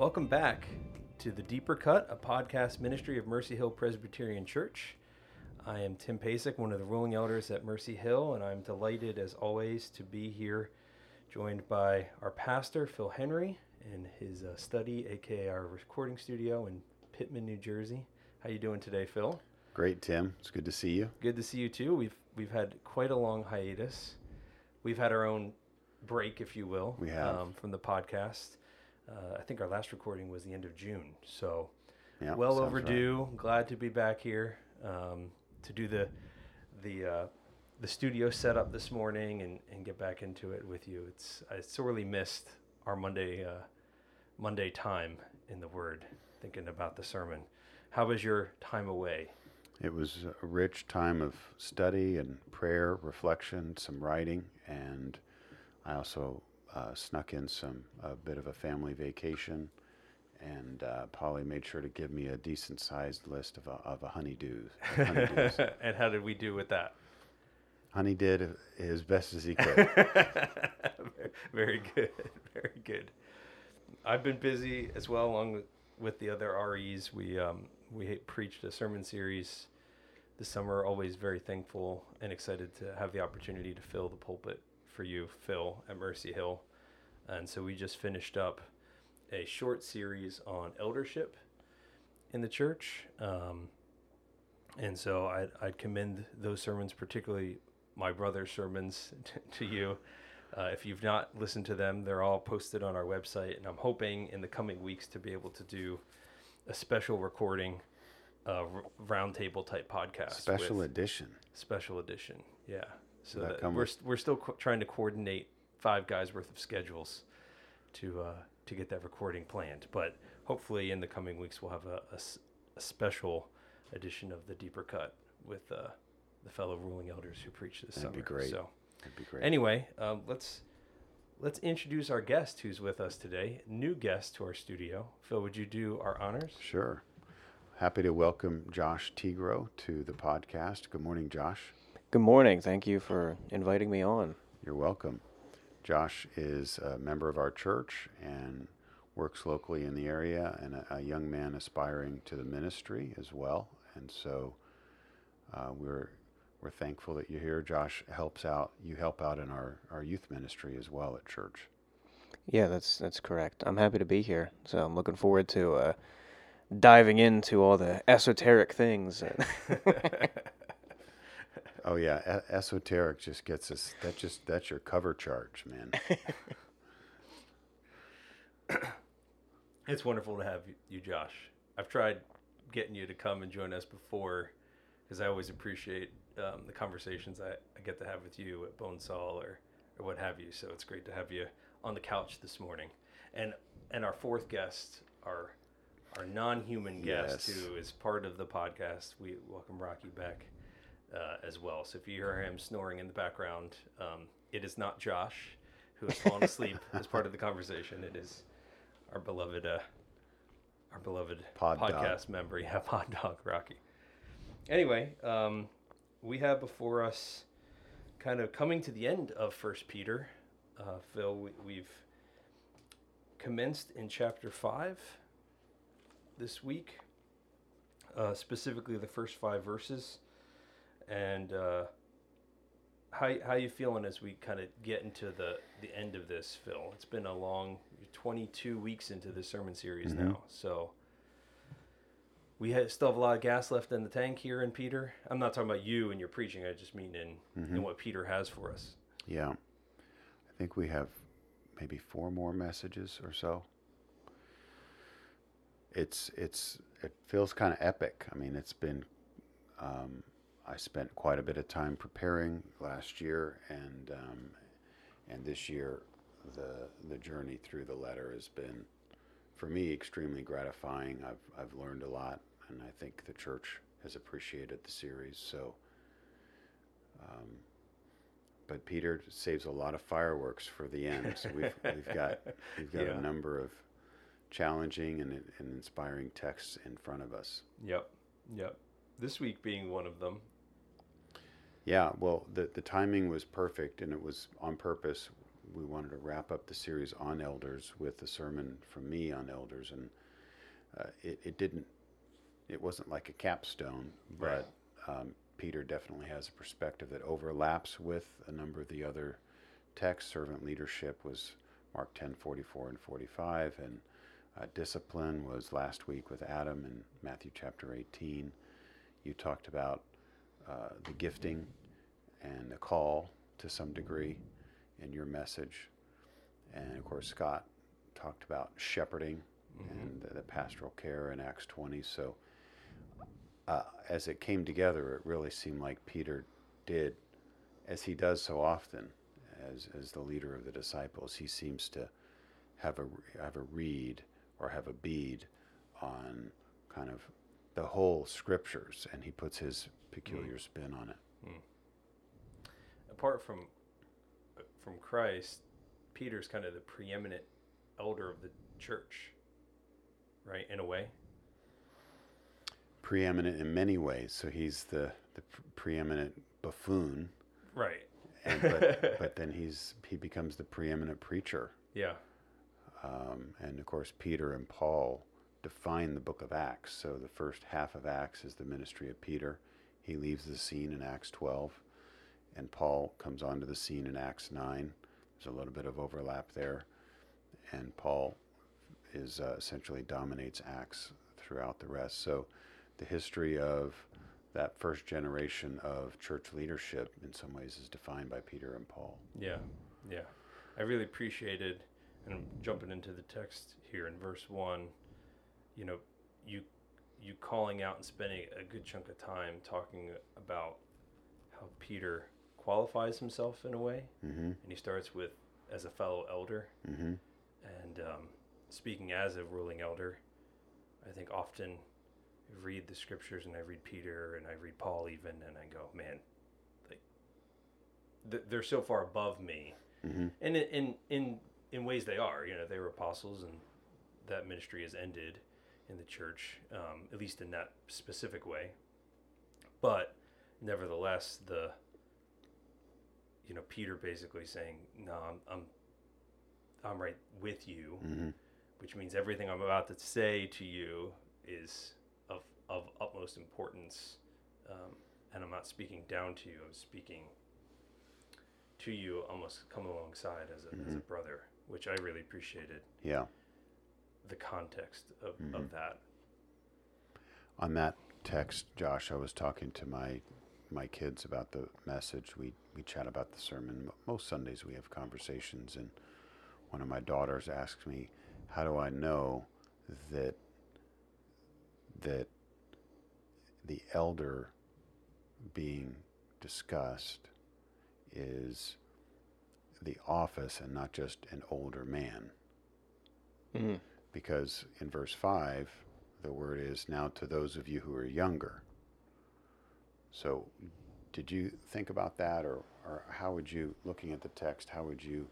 Welcome back to The Deeper Cut, a podcast ministry of Mercy Hill Presbyterian Church. I am Tim Pasek, one of the ruling elders at Mercy Hill, and I'm delighted as always to be here joined by our pastor, Phil Henry, in his uh, study, aka our recording studio in Pitman, New Jersey. How you doing today, Phil? Great, Tim. It's good to see you. Good to see you too. We've we've had quite a long hiatus. We've had our own break, if you will, We have. um, from the podcast. Uh, I think our last recording was the end of June, so Yeah, well overdue. Glad to be back here um, to do the the uh, the studio setup this morning and, and get back into it with you. It's I sorely missed our Monday uh, Monday time in the Word, thinking about the sermon. How was your time away? It was a rich time of study and prayer, reflection, some writing, and I also uh, snuck in some a bit of a family vacation. And uh, Polly made sure to give me a decent sized list of a, of a honeydews. of honeydews. and how did we do with that? Honey did as best as he could. Very good. Very good. I've been busy as well, along with, with the other REs. We um, we preached a sermon series this summer. Always very thankful and excited to have the opportunity to fill the pulpit for you, Phil, at Mercy Hill. And so we just finished up a short series on eldership in the church. Um, and so I'd, I'd commend those sermons, particularly my brother's sermons, t- to you. Uh, if you've not listened to them, they're all posted on our website. And I'm hoping in the coming weeks to be able to do a special recording, uh, r- roundtable type podcast. Special edition. special edition. Yeah. So that that we're, st- we're still co- trying to coordinate five guys worth of schedules to uh, to get that recording planned. But hopefully in the coming weeks we'll have a a special edition of the deeper cut with uh, the fellow ruling elders who preach this That'd be great. So That'd be great. anyway, um, let's let's introduce our guest who's with us today. New guest to our studio. Phil, would you do our honors? Sure. Happy to welcome Josh Tigro to the podcast. Good morning, Josh. Good morning. Thank you for inviting me on. You're welcome. Josh is a member of our church and works locally in the area and a, a young man aspiring to the ministry as well. And so uh, we're we're thankful that you're here. Josh helps out. You help out in our, our youth ministry as well at church. Yeah, that's that's correct. I'm happy to be here. So I'm looking forward to uh, diving into all the esoteric things. Oh yeah, e- esoteric just gets us. That just that's your cover charge, man. It's wonderful to have you- you, Josh. I've tried getting you to come and join us before because I always appreciate um, the conversations I, I get to have with you at Bonesaw or, or what have you. So it's great to have you on the couch this morning. And and our fourth guest, our our non-human guest Yes. who is part of the podcast. We welcome Rocky back uh, as well. So if you hear him snoring in the background, um, it is not Josh who has fallen asleep as part of the conversation. It is our beloved, uh, our beloved Pod dog. podcast member, yeah, Pod Dog Rocky. Anyway, um, we have before us, kind of coming to the end of First Peter. Uh, Phil, we, we've commenced in chapter five this week, uh, specifically the first five verses, and uh, how how you feeling as we kind of get into the the end of this, Phil? It's been a long 22 weeks into this sermon series Mhm. now, so we ha still have a lot of gas left in the tank here in Peter. I'm not talking about you and your preaching. I just mean in in Mhm. what Peter has for us. Yeah, I think we have maybe four more messages or so. It's it's it feels kind of epic. I mean, it's been um, I spent quite a bit of time preparing last year, and um, and this year the the journey through the letter has been for me extremely gratifying. I've I've learned a lot, and I think the church has appreciated the series. So. Um, but Peter saves a lot of fireworks for the end. So we've we've got we've got Yeah. a number of challenging and, and inspiring texts in front of us. Yep, yep. This week being one of them. Yeah, well, the the timing was perfect, and it was on purpose. we wanted to wrap up the series on elders with a sermon from me on elders, and uh, it, it didn't, it wasn't like a capstone, Right. but um, Peter definitely has a perspective that overlaps with a number of the other texts. Servant leadership was Mark 10, 44 and 45, and uh, discipline was last week with Adam in Matthew chapter 18. You talked about uh, the gifting and the call to some degree in your message. And of course, Scott talked about shepherding and the, the pastoral care in Acts 20. So, uh, as it came together, it really seemed like Peter did, as he does so often, as, as the leader of the disciples, he seems to have a, have a read or have a bead on kind of the whole scriptures, and he puts his peculiar spin on it. apart from from Christ, Peter's kind of the preeminent elder of the church, right? In a way, Preeminent in many ways, so he's the, the preeminent buffoon, right? and, but, but then he's he becomes the preeminent preacher. yeah, Um, and of course, Peter and Paul define the book of Acts. So the first half of Acts is the ministry of Peter. He leaves the scene in Acts 12, and Paul comes onto the scene in Acts 9. There's a little bit of overlap there, and Paul is uh, essentially dominates Acts throughout the rest. So the history of that first generation of church leadership, in some ways, is defined by Peter and Paul. yeah, yeah. I really appreciated, and I'm jumping into the text here in verse one. You know, you you calling out and spending a good chunk of time talking about how Peter qualifies himself in a way, Mm-hmm. and he starts with as a fellow elder. Mm-hmm. And um, speaking as a ruling elder, I think often I read the scriptures and I read Peter and I read Paul even, and I go, man, like th- they're so far above me, Mm-hmm. and in, in in in ways they are. You know, they were apostles, and that ministry has ended in the church, um, at least in that specific way. But nevertheless, the you know Peter basically saying, "No, I'm I'm I'm right with you." Mm-hmm. which means everything I'm about to say to you is of, of utmost importance. Um, and I'm not speaking down to you, I'm speaking to you, almost come alongside as a, as a brother, which I really appreciated Yeah. The context of, of that. On that text, Josh, I was talking to my my kids about the message. We we chat about the sermon. Most Sundays we have conversations, and one of my daughters asks me, "How do I know that that the elder being discussed is the office and not just an older man?" Mm-hmm. Because in verse 5 the word is now to those of you who are younger so did you think about that or, or how would you looking at the text how would you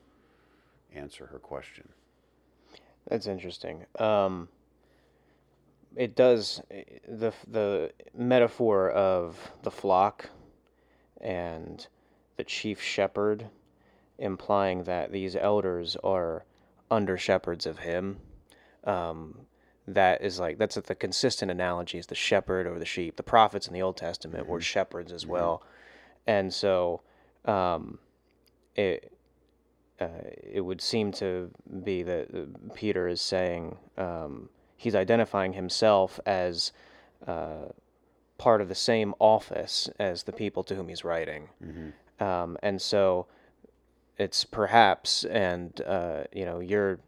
answer her question That's interesting. Um, it does the the metaphor of the flock and the chief shepherd, implying that these elders are under shepherds of him. Um, that is like that's the consistent analogy is the shepherd or the sheep. The prophets in the Old Testament were shepherds as well, and so um, it uh, it would seem to be that uh, Peter is saying um, he's identifying himself as uh, part of the same office as the people to whom he's writing, um, and so it's perhaps and uh, you know you're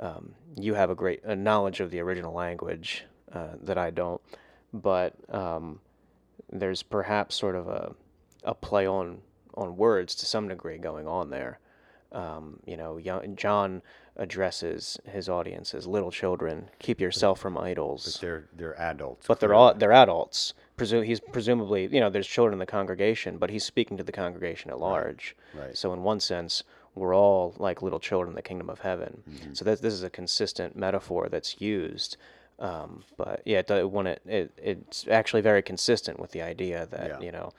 um, you have a great a knowledge of the original language uh, that I don't, but um, there's perhaps sort of a a play on on words to some degree going on there. Um, you know, young, John addresses his audience as little children. Keep yourself from idols. but they're they're adults But they're all they're adults. Presu- he's presumably, you know, there's children in the congregation, but he's speaking to the congregation at large. right. So in one sense, we're all like little children in the kingdom of heaven. Mm-hmm. So that this is a consistent metaphor that's used. Um, but yeah, it, when it, it it's actually very consistent with the idea that Yeah. you know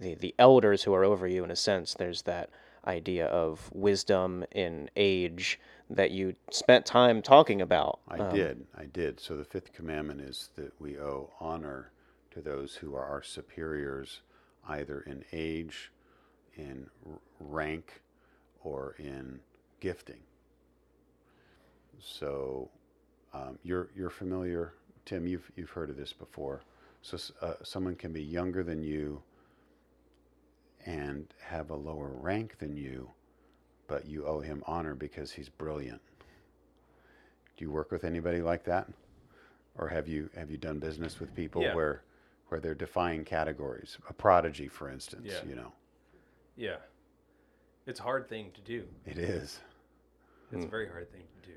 the the elders who are over you in a sense there's that idea of wisdom in age that you spent time talking about. I Um, did. I did. So the fifth commandment is that we owe honor to those who are our superiors, either in age, in rank, or in gifting. So um, you're you're familiar, Tim. You've you've heard of this before. So uh, someone can be younger than you and have a lower rank than you, but you owe him honor because he's brilliant. Do you work with anybody like that, or have you have you done business with people Yeah. where where they're defying categories? A prodigy, for instance. Yeah. You know, Yeah. It's a hard thing to do. it is. It's Hmm. a very hard thing to do.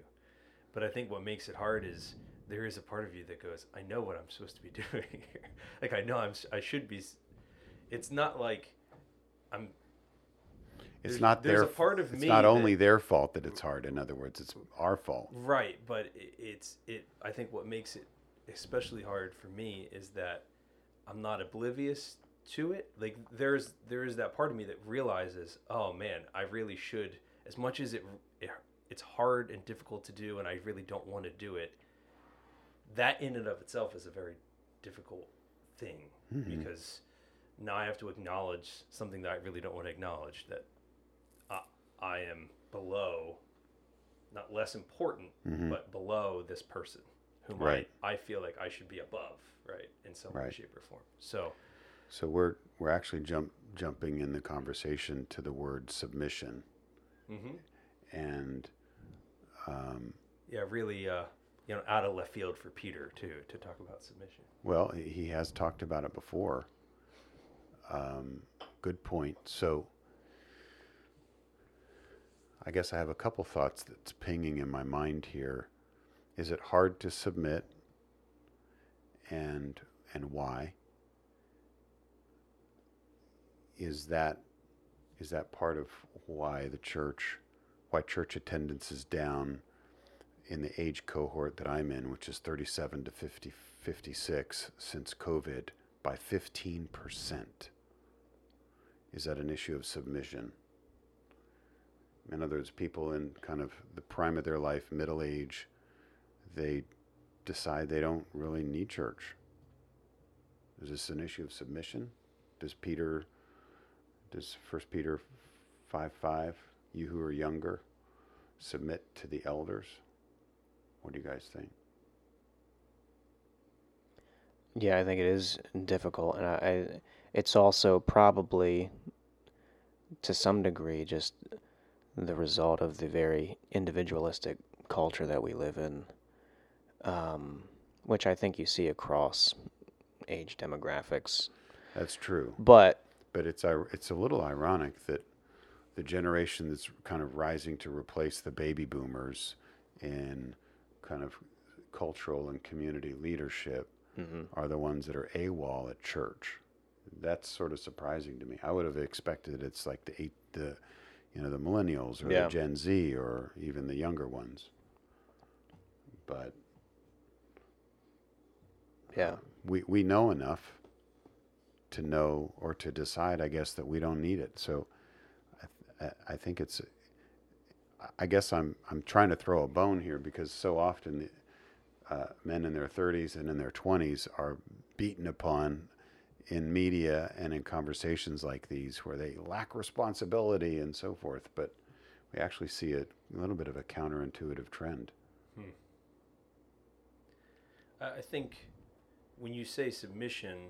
But I think what makes it hard is there is a part of you that goes, I know what I'm supposed to be doing here. like I know I'm s- I should be it's not like I'm It's There's- not there's their. a part of it's me not that- only their fault that it's hard. In other words, it's our fault. right, but i- it's it I think what makes it especially hard for me is that I'm not oblivious to it. Like there's there is that part of me that realizes, oh man, I really should as much as it, it it's hard and difficult to do and I really don't want to do it. That in and of itself is a very difficult thing hmm. because now I have to acknowledge something that I really don't want to acknowledge that I, I am below not less important, mm-hmm. but below this person whom Right. I, I feel like I should be above, right, in some way, shape, or form. So, So we're we're actually jump jumping in the conversation to the word submission, mhm. and um, yeah, really, uh, you know, out of left field for Peter too to talk about submission. well, he- he has talked about it before. Um, good point. So I guess I have a couple thoughts that's pinging in my mind here. Is it hard to submit, and and why? Is that is that part of why the church, why church attendance is down in the age cohort that I'm in, which is 37 to 50, 56 since COVID, by 15%? Is that an issue of submission? In other words, people in kind of the prime of their life, middle age, they decide they don't really need church. Is this an issue of submission? Does Peter, does First Peter 5 5, you who are younger, submit to the elders? What do you guys think? Yeah, I think it is difficult, and I, I it's also probably to some degree just the result of the very individualistic culture that we live in, um, which I think you see across age demographics. That's true. But But it's it's a little ironic that the generation that's kind of rising to replace the baby boomers in kind of cultural and community leadership mm-hmm. are the ones that are AWOL at church. That's sort of surprising to me. I would have expected it's like the eight, the you know the millennials or Yeah. the Gen Z or even the younger ones. But yeah, we, we know enough to know or to decide, I guess, that we don't need it. So I, th- I think it's, I guess I'm, I'm trying to throw a bone here because so often uh, men in their 30s and in their 20s are beaten upon in media and in conversations like these where they lack responsibility and so forth. But we actually see a, a little bit of a counterintuitive trend. I I think when you say submission,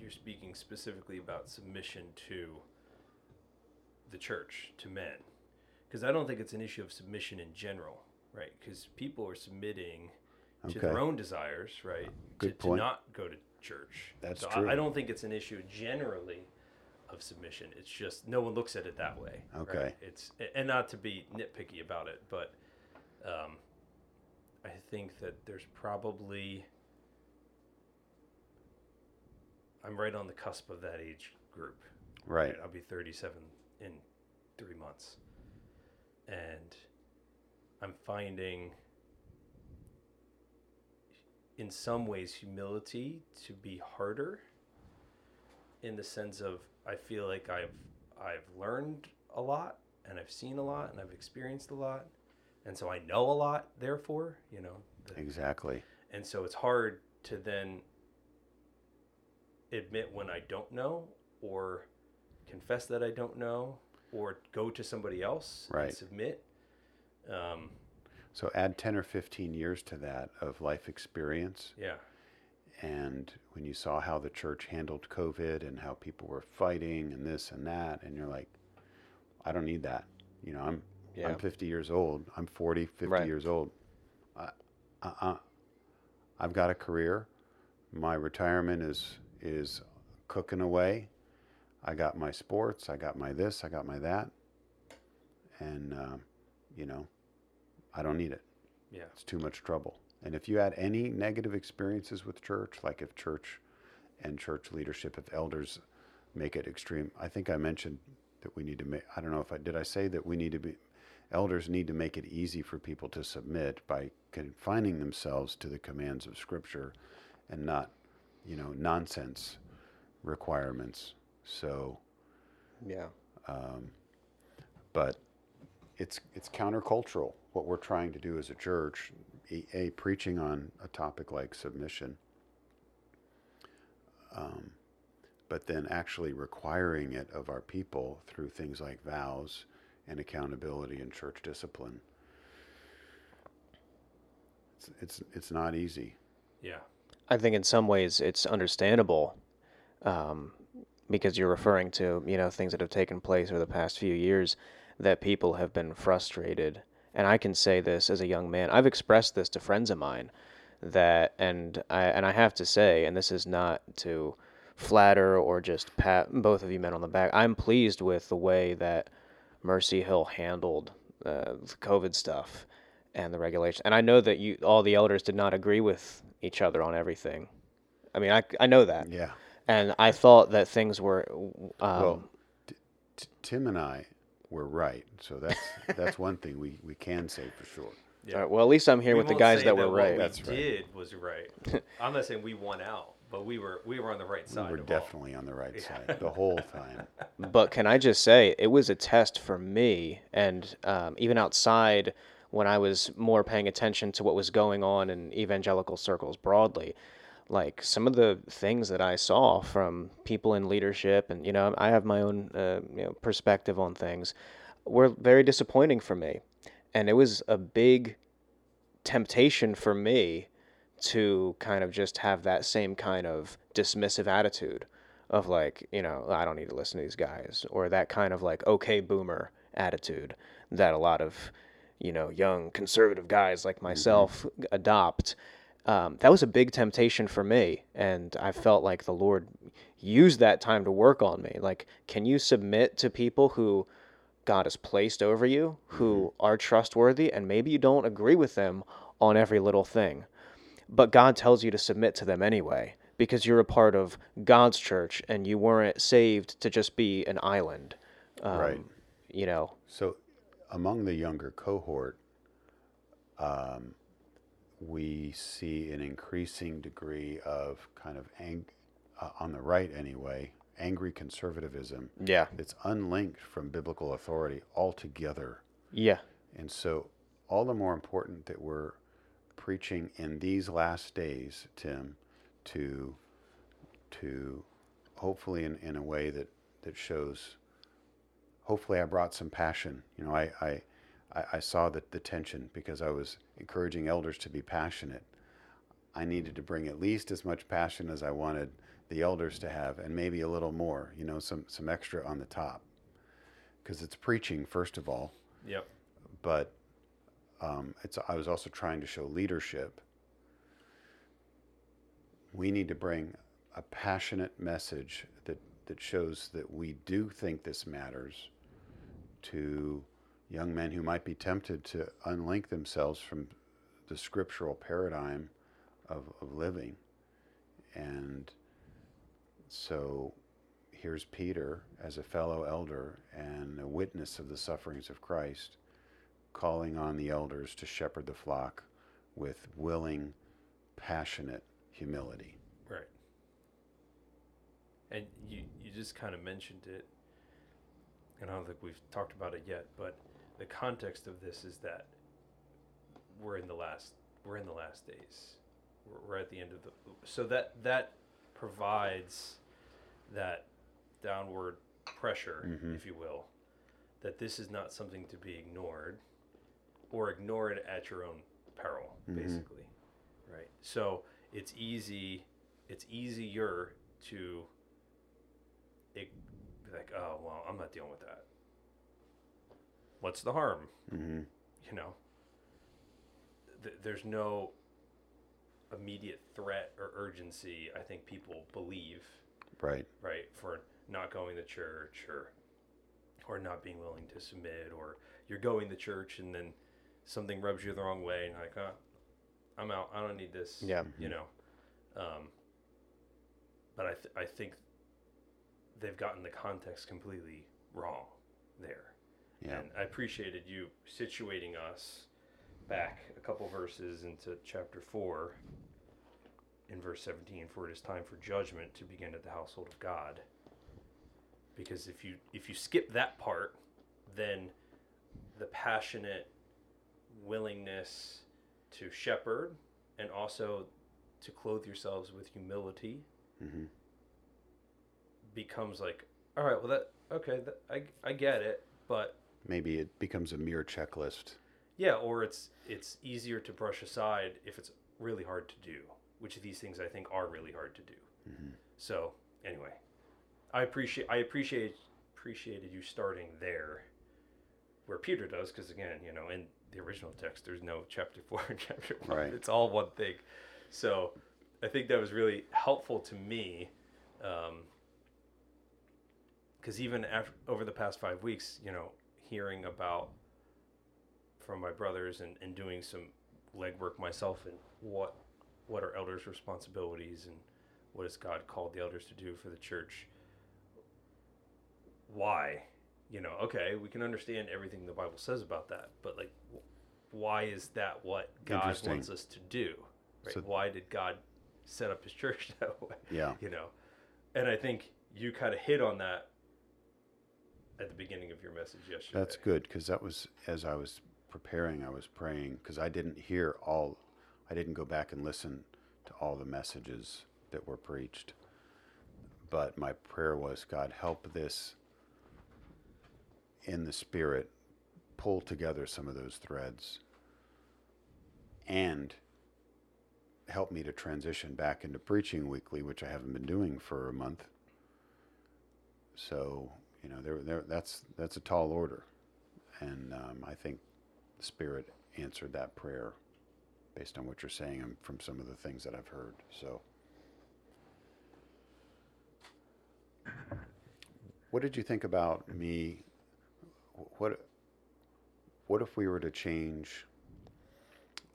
you're speaking specifically about submission to the church, to men. Because I don't think it's an issue of submission in general, right? Because people are submitting to their own desires, right? Good to, point. to not go to church. That's so true. I, I don't think it's an issue generally of submission. It's just no one looks at it that way. right? Okay. It's and not to be nitpicky about it, but um, I think that there's probably I'm right on the cusp of that age group. Right. I'll be 37 in three months, and I'm finding, in some ways, humility to be harder. In the sense of, I feel like I've I've learned a lot, and I've seen a lot and I've experienced a lot. And so I know a lot, therefore, you know. The, Exactly. and so it's hard to then admit when I don't know or confess that I don't know or go to somebody else Right. and submit. Um, So add 10 or 15 years to that of life experience. yeah. And when you saw how the church handled COVID and how people were fighting and this and that, and you're like, I don't need that. You know, I'm Yeah. I'm 50 years old. I'm 40, 50 Right. years old. I, uh, uh, I've got a career. My retirement is is cooking away. I got my sports. I got my this. I got my that. And um, you know, I don't need it. Yeah. It's too much trouble. And if you had any negative experiences with church, like if church and church leadership, if elders make it extreme, I think I mentioned that we need to make, I don't know if I did, I say that we need to be, elders need to make it easy for people to submit by confining themselves to the commands of Scripture and not, you know, nonsense requirements. So, Yeah. um, but it's it's countercultural what we're trying to do as a church a, a preaching on a topic like submission um, but then actually requiring it of our people through things like vows and accountability and church discipline it's it's, it's not easy Yeah. I think in some ways it's understandable um, because you're referring to you know things that have taken place over the past few years that people have been frustrated. And I can say this as a young man I've expressed this to friends of mine that and I and I have to say and this is not to flatter or just pat both of you men on the back I'm pleased with the way that Mercy Hill handled uh, the COVID stuff and the regulation. And I know that you all the elders did not agree with each other on everything. I mean, I, I know that. yeah And I thought that things were um, well t- t- tim and i were right so that's that's one thing we, we can say for sure Yeah. all right, well, at least I'm here We with the guys say that were what right. We That's right. did was right. I'm not saying we won out, but we were we were on the right side. we side. were of all. definitely on the right side the whole time But can I just say, it was a test for me, and um, even outside when I was more paying attention to what was going on in evangelical circles broadly. Like some of the things that I saw from people in leadership, and you know, I have my own uh, you know, perspective on things, were very disappointing for me, and it was a big temptation for me to kind of just have that same kind of dismissive attitude of like, you know, I don't need to listen to these guys, or that kind of like, okay, boomer attitude that a lot of, you know, young conservative guys like myself adopt. Um, that was a big temptation for me. And I felt like the Lord used that time to work on me. Like, can you submit to people who God has placed over you, who are trustworthy, and maybe you don't agree with them on every little thing? but God tells you to submit to them anyway because you're a part of God's church and you weren't saved to just be an island. Um, Right. You know, So, among the younger cohort, um, we see an increasing degree of kind of ang- uh, on the right anyway, angry conservatism yeah, that's unlinked from biblical authority altogether. yeah, And so, all the more important that we're preaching in these last days, Tim, to to hopefully in, in a way that, that shows hopefully I brought some passion. You know, I, I, I I saw the, the tension because I was encouraging elders to be passionate. I needed to bring at least as much passion as I wanted the elders to have, and maybe a little more, you know, some, some extra on the top. Because it's preaching, first of all, Yep. but um, it's, I was also trying to show leadership. We need to bring a passionate message that, shows that we do think this matters to young men who might be tempted to unlink themselves from the scriptural paradigm of, of living. And so here's Peter as a fellow elder and a witness of the sufferings of Christ calling on the elders to shepherd the flock with willing, passionate humility. And you you just kind of mentioned it. and I don't think we've talked about it yet, but the context of this is that we're in the last we're in the last days. We're, we're at the end of the so that that provides that downward pressure, Mhm. if you will, that this is not something to be ignored or ignored at your own peril, Mhm. basically. Right. So it's easy it's easier to be like, oh well, I'm not dealing with that. What's the harm? hmm You know, Th- there's no immediate threat or urgency. I think people believe, Right. right, for not going to church or or not being willing to submit, or you're going to church and then something rubs you the wrong way, and like, oh, I'm out. I don't need this. Yeah. You know, um, but I th- I think they've gotten the context completely wrong there. Yeah. And I appreciated you situating us back a couple verses into chapter 4 in verse 17 for it is time for judgment to begin at the household of God. Because if you if you skip that part, then the passionate willingness to shepherd and also to clothe yourselves with humility hmm becomes like all right, well that okay, that, I I get it, but Maybe it becomes a mere checklist. Yeah, or it's it's easier to brush aside if it's really hard to do, which these things I think are really hard to do. Mhm. So anyway, I appreciate I appreciate appreciated you starting there, where Peter does, because again, you know, in the original text, there's no chapter four and chapter one. Right. It's all one thing. So I think that was really helpful to me. Because even after, over the past five weeks, you know, hearing about from my brothers and, and doing some legwork myself and what what are elders' responsibilities and what has God called the elders to do for the church. Why, you know, okay, we can understand everything the Bible says about that, but like, wh- why is that what God wants us to do? Right? So- why did God set up His church that way? Yeah. you know and i think you kind of hit on that at the beginning of your message yesterday That's good because that was as I was preparing, I was praying because I didn't hear all, I didn't go back and listen to all the messages that were preached. But my prayer was, God, help this in the spirit pull together some of those threads and help me to transition back into preaching weekly, which I haven't been doing for a month. So you know, there, there, that's that's a tall order, and um, I think the Spirit answered that prayer based on what you're saying and from some of the things that I've heard. So, what did you think about me? What what if we were to change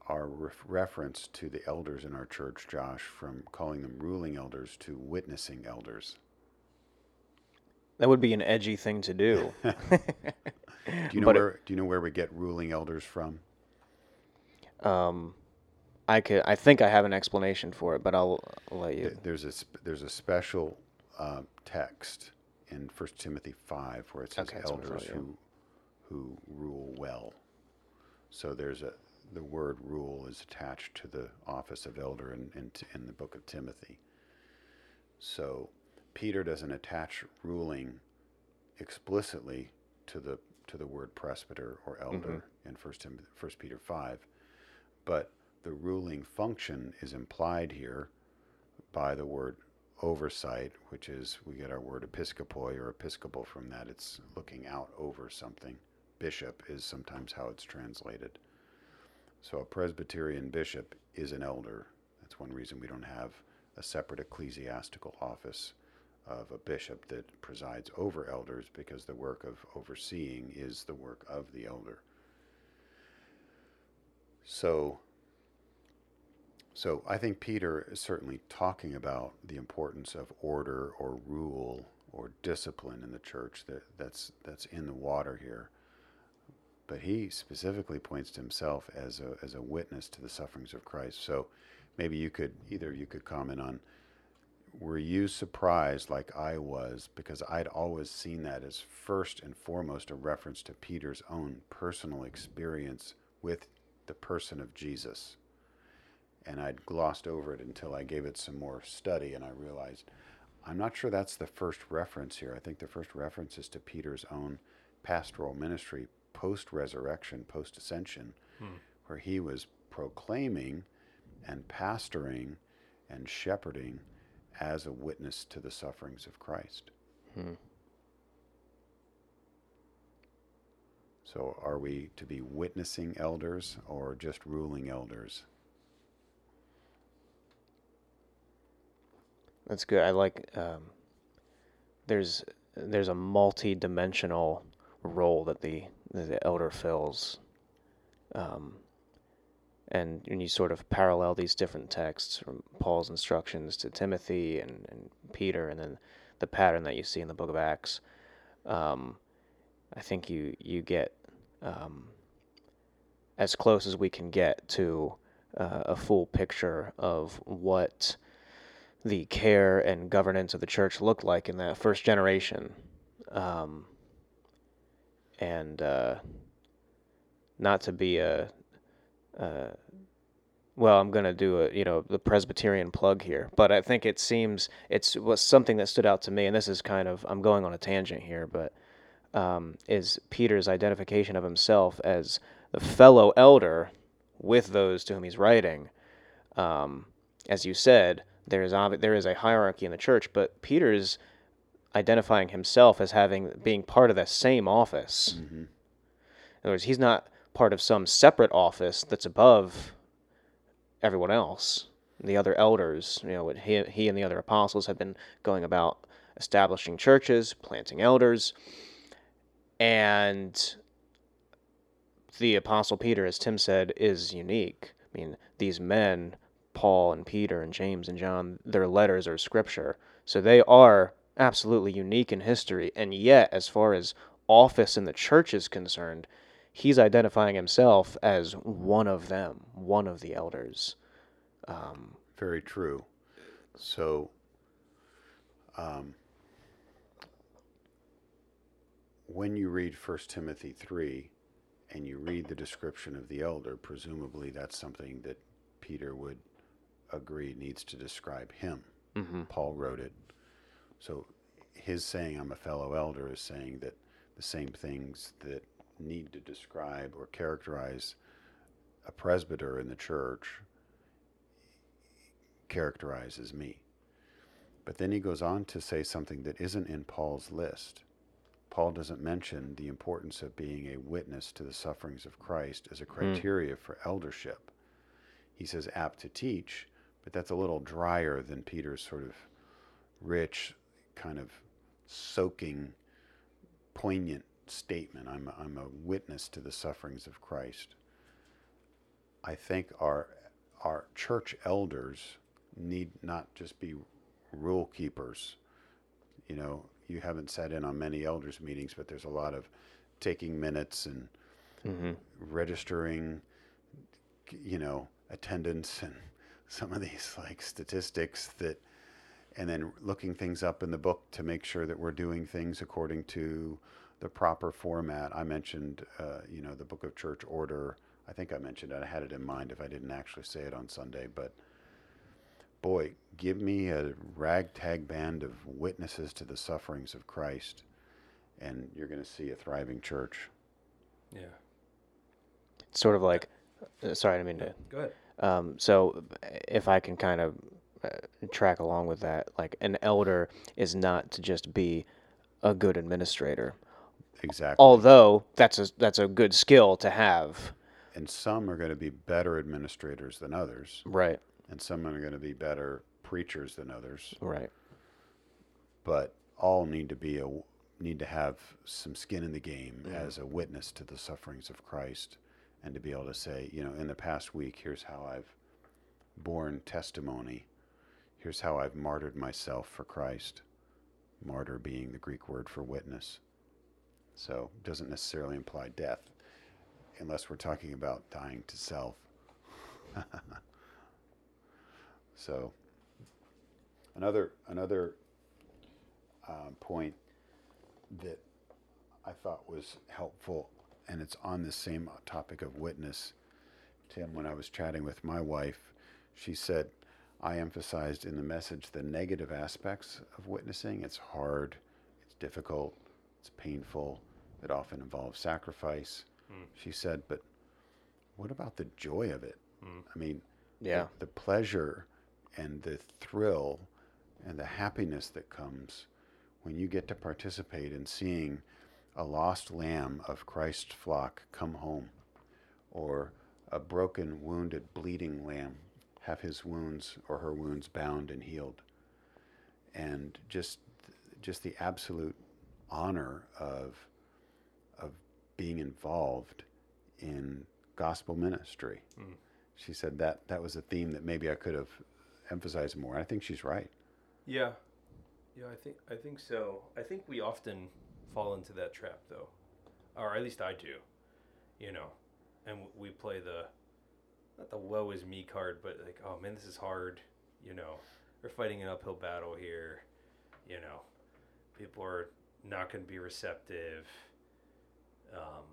our ref- reference to the elders in our church, Josh, from calling them ruling elders to witnessing elders? That would be an edgy thing to do. Do you know But where do you know where we get ruling elders from? um, I could. I think I have an explanation for it, but I'll, I'll let you. There's a there's a special uh, text in First Timothy five where it says Okay, that's what I'm elders who who rule well. So there's a the word rule is attached to the office of elder in in, in the book of Timothy. So Peter doesn't attach ruling explicitly to the to the word presbyter or elder mm-hmm. in First Timothy, First Peter five, but the ruling function is implied here by the word oversight, which is we get our word episcopoi or episcopal from that. It's looking out over something. Bishop is sometimes how it's translated. So a Presbyterian bishop is an elder. That's one reason we don't have a separate ecclesiastical office of a bishop that presides over elders because the work of overseeing is the work of the elder. So so I think Peter is certainly talking about the importance of order or rule or discipline in the church that, that's that's in the water here. But he specifically points to himself as a as a witness to the sufferings of Christ. So maybe you could either you could comment on were you surprised like I was because I'd always seen that as first and foremost a reference to Peter's own personal experience with the person of Jesus. And I'd glossed over it until I gave it some more study and I realized I'm not sure that's the first reference here. I think the first reference is to Peter's own pastoral ministry post resurrection, post ascension, hmm. where he was proclaiming and pastoring and shepherding as a witness to the sufferings of Christ. Hmm. So, are we to be witnessing elders or just ruling elders? That's good. I like. Um, there's there's a multi-dimensional role that the the elder fills. Um, and when you sort of parallel these different texts from Paul's instructions to Timothy and, and Peter, and then the pattern that you see in the Book of Acts, um, I think you you get um, as close as we can get to uh, a full picture of what the care and governance of the church looked like in that first generation. Um, and uh, not to be a, uh, well, I'm going to do a, you know, the Presbyterian plug here, but I think it seems it's was something that stood out to me, and this is kind of I'm going on a tangent here, but um, is Peter's identification of himself as the fellow elder with those to whom he's writing. Um, as you said, there is there is a hierarchy in the church, but Peter's identifying himself as having being part of the same office. Mm-hmm. In other words, he's not part of some separate office that's above everyone else. The other elders, you know, he, he and the other apostles have been going about establishing churches, planting elders, and the apostle Peter, as Tim said, is unique. I mean, these men Paul and Peter and James and John, their letters are scripture. So they are absolutely unique in history. And yet, as far as office in the church is concerned, he's identifying himself as one of them, one of the elders. Um, Very true. So, um, when you read 1 Timothy 3 and you read the description of the elder, presumably that's something that Peter would agree needs to describe him. Mm-hmm. Paul wrote it. So his saying, I'm a fellow elder, is saying that the same things that need to describe or characterize a presbyter in the church characterizes me. But then he goes on to say something that isn't in Paul's list. Paul doesn't mention the importance of being a witness to the sufferings of Christ as a hmm. criteria mm. for eldership. He says apt to teach, but that's a little drier than Peter's sort of rich, kind of soaking, poignant statement. I'm a, I'm a witness to the sufferings of Christ. I think our our church elders need not just be rule keepers. You know, you haven't sat in on many elders meetings, but there's a lot of taking minutes and mm-hmm. registering, you know, attendance and some of these like statistics that and then looking things up in the book to make sure that we're doing things according to the proper format. I mentioned, uh, you know, the Book of Church Order. I think I mentioned it. I had it in mind if I didn't actually say it on Sunday. But boy, give me a ragtag band of witnesses to the sufferings of Christ, and you're going to see a thriving church. Yeah. It's sort of like, uh, sorry, I didn't mean to. Go ahead. Um, so if I can kind of uh, track along with that, like an elder is not to just be a good administrator. Exactly. Although that's a that's a good skill to have. And some are going to be better administrators than others. Right. And some are going to be better preachers than others. Right. But all need to be a need to have some skin in the game as a witness to the sufferings of Christ and to be able to say, you know, in the past week, here's how I've borne testimony. Here's how I've martyred myself for Christ. Martyr being the Greek word for witness. So doesn't necessarily imply death, unless we're talking about dying to self. so Another another um, point that I thought was helpful, and it's on the same topic of witness. Tim, when I was chatting with my wife, she said, I emphasized in the message the negative aspects of witnessing. It's hard, it's difficult, it's painful, it often involves sacrifice. Mm. She said, but what about the joy of it? Mm. I mean, Yeah. the, the pleasure and the thrill and the happiness that comes when you get to participate in seeing a lost lamb of Christ's flock come home or a broken, wounded, bleeding lamb have his wounds or her wounds bound and healed. And just just the absolute honor of of being involved in gospel ministry. Mm. She said that that was a theme that maybe I could have emphasized more. I think she's right. Yeah, yeah, I think I think so. I think we often fall into that trap, though, or at least I do. You know, and w- we play the not the woe is me card, but like, oh man, this is hard. You know, we're fighting an uphill battle here. You know, people are not going to be receptive. Um,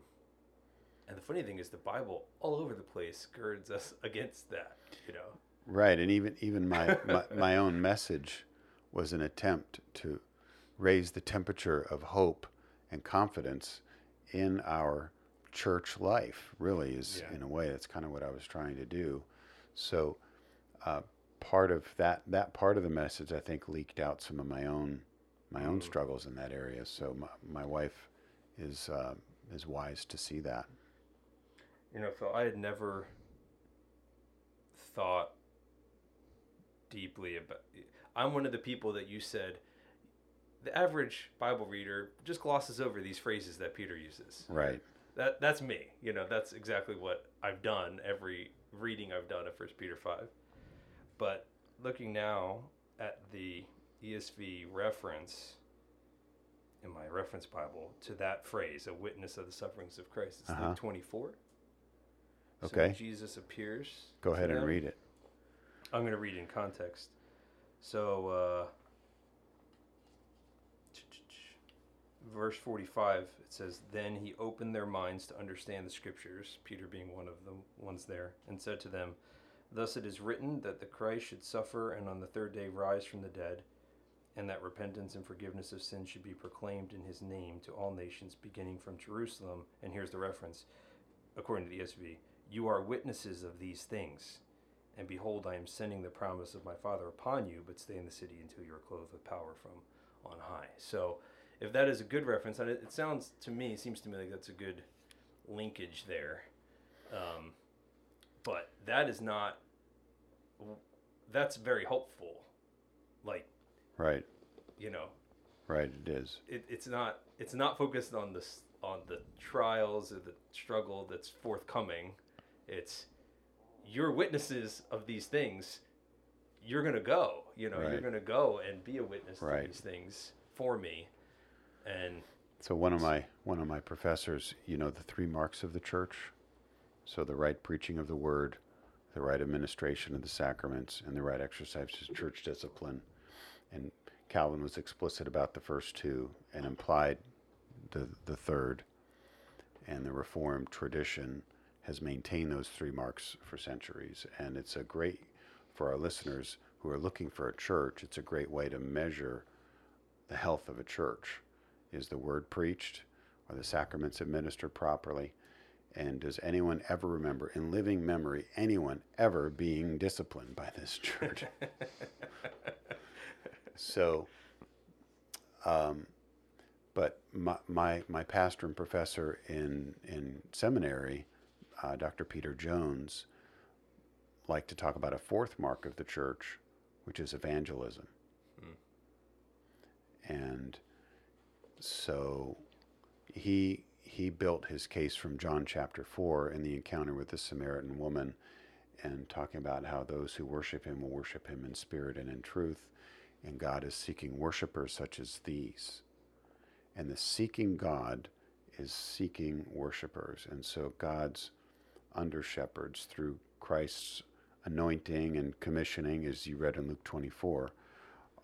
and the funny thing is, the Bible all over the place girds us against that. You know. Right, and even even my, my my own message was an attempt to raise the temperature of hope and confidence in our church life. Really, is Yeah. in a way that's kind of what I was trying to do. So, uh, part of that that part of the message, I think, leaked out some of my own my own Mm. struggles in that area. So my, my wife is uh, is wise to see that. You know, Phil, I had never thought deeply about. I'm one of the people that you said the average Bible reader just glosses over these phrases that Peter uses. Right. That that's me. You know, that's exactly what I've done every reading I've done of First Peter five. But looking now at the ESV reference in my reference Bible to that phrase, a witness of the sufferings of Christ, it's Uh-huh. Luke twenty four. Okay. Jesus appears. Go ahead and them. read it. I'm going to read in context. So, uh, verse 45, it says, Then he opened their minds to understand the scriptures, Peter being one of the ones there, and said to them, Thus it is written that the Christ should suffer and on the third day rise from the dead, and that repentance and forgiveness of sins should be proclaimed in his name to all nations, beginning from Jerusalem. And here's the reference, according to the ESV You are witnesses of these things. And behold, I am sending the promise of my Father upon you, but stay in the city until you are clothed with power from on high. So, if that is a good reference, it sounds to me, seems to me like that's a good linkage there. Um, but that is not. That's very hopeful. Like Right. you know, Right. It is. it, it's not. It's not focused on this on the trials or the struggle that's forthcoming. It's you're witnesses of these things. You're gonna go. You know, you're gonna go and be a witness to these things for me. And So one of my one of my professors, you know, the three marks of the church. So the right preaching of the word, the right administration of the sacraments, and the right exercise of church discipline. And Calvin was explicit about the first two and implied the the third. And the Reformed tradition has maintained those three marks for centuries. And it's a great for our listeners who are looking for a church, it's a great way to measure the health of a church. Is the word preached? Are the sacraments administered properly? And does anyone ever remember, in living memory, anyone ever being disciplined by this church? so, um, but my, my, my pastor and professor in, in seminary, uh, Dr. Peter Jones, liked to talk about a fourth mark of the church, which is evangelism. And so he he built his case from John chapter 4 in the encounter with the Samaritan woman and talking about how those who worship him will worship him in spirit and in truth and God is seeking worshipers such as these. And the seeking God is seeking worshipers. And so God's under shepherds through Christ's anointing and commissioning as you read in Luke 24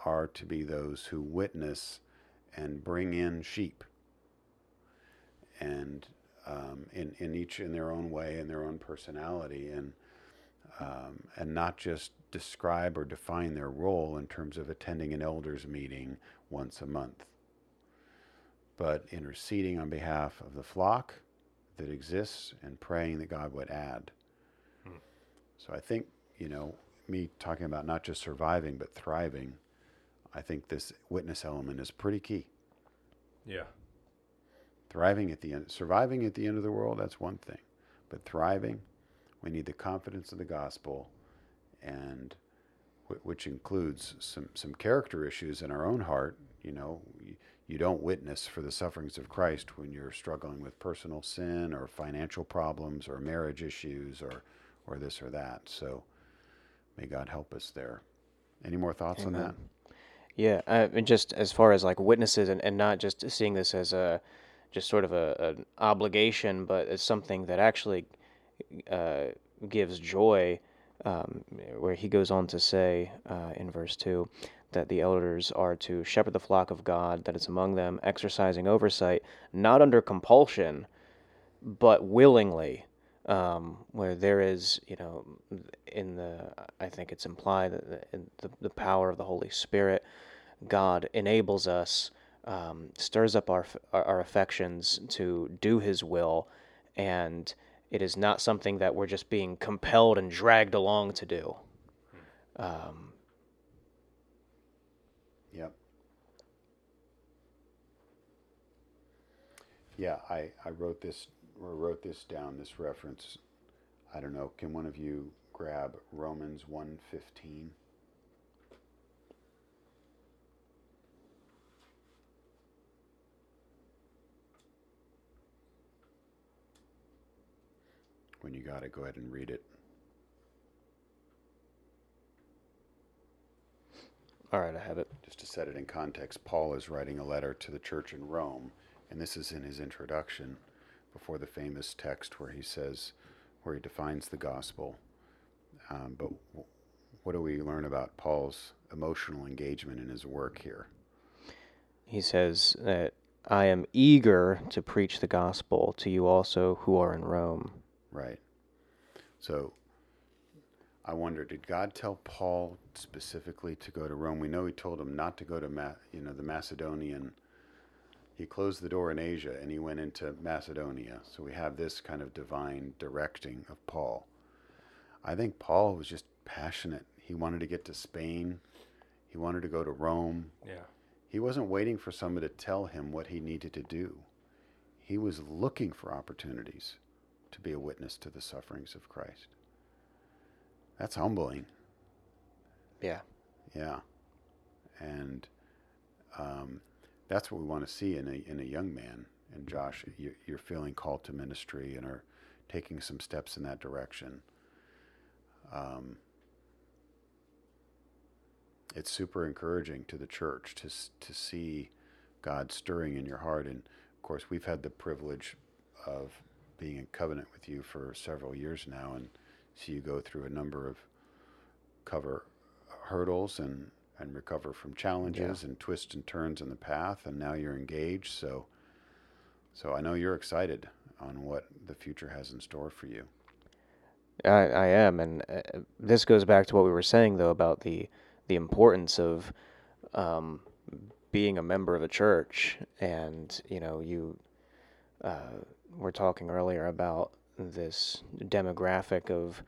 are to be those who witness and bring in sheep and um, in, in each in their own way in their own personality and um, and not just describe or define their role in terms of attending an elders meeting once a month but interceding on behalf of the flock that exists and praying that God would add. Hmm. So I think, you know, me talking about not just surviving but thriving, I think this witness element is pretty key. Yeah. Thriving at the end, surviving at the end of the world, that's one thing. But thriving, we need the confidence of the gospel and which includes some, some character issues in our own heart. You know, you don't witness for the sufferings of Christ when you're struggling with personal sin or financial problems or marriage issues or, or this or that. So may God help us there. Any more thoughts Amen. on that? Yeah, uh, and just as far as like witnesses and, and not just seeing this as a just sort of a, an obligation, but as something that actually uh, gives joy. Um, where he goes on to say uh, in verse 2 that the elders are to shepherd the flock of God that is among them, exercising oversight, not under compulsion, but willingly. Um, where there is, you know, in the, I think it's implied that the, the power of the Holy Spirit, God enables us, um, stirs up our, our affections to do His will, and it is not something that we're just being compelled and dragged along to do. Um, Yep. Yeah, I, I wrote this or wrote this down, this reference. I don't know, can one of you grab Romans 115? When you got it, go ahead and read it. All right, I have it. Just to set it in context, Paul is writing a letter to the church in Rome, and this is in his introduction before the famous text where he says, where he defines the gospel. Um, but w- what do we learn about Paul's emotional engagement in his work here? He says that I am eager to preach the gospel to you also who are in Rome. Right. So I wonder, did God tell Paul specifically to go to Rome? We know he told him not to go to, Ma- you know, the Macedonian. He closed the door in Asia and he went into Macedonia. So we have this kind of divine directing of Paul. I think Paul was just passionate. He wanted to get to Spain. He wanted to go to Rome. Yeah. He wasn't waiting for someone to tell him what he needed to do. He was looking for opportunities to be a witness to the sufferings of Christ. That's humbling. Yeah. Yeah. And um, that's what we want to see in a, in a young man. And Josh, you, you're feeling called to ministry and are taking some steps in that direction. Um, it's super encouraging to the church to, to see God stirring in your heart. And of course, we've had the privilege of being in covenant with you for several years now and see you go through a number of cover hurdles and and recover from challenges yeah. and twists and turns in the path and now you're engaged so so I know you're excited on what the future has in store for you. I, I am, and uh, this goes back to what we were saying though about the the importance of um, being a member of a church, and you know you uh, were talking earlier about this demographic of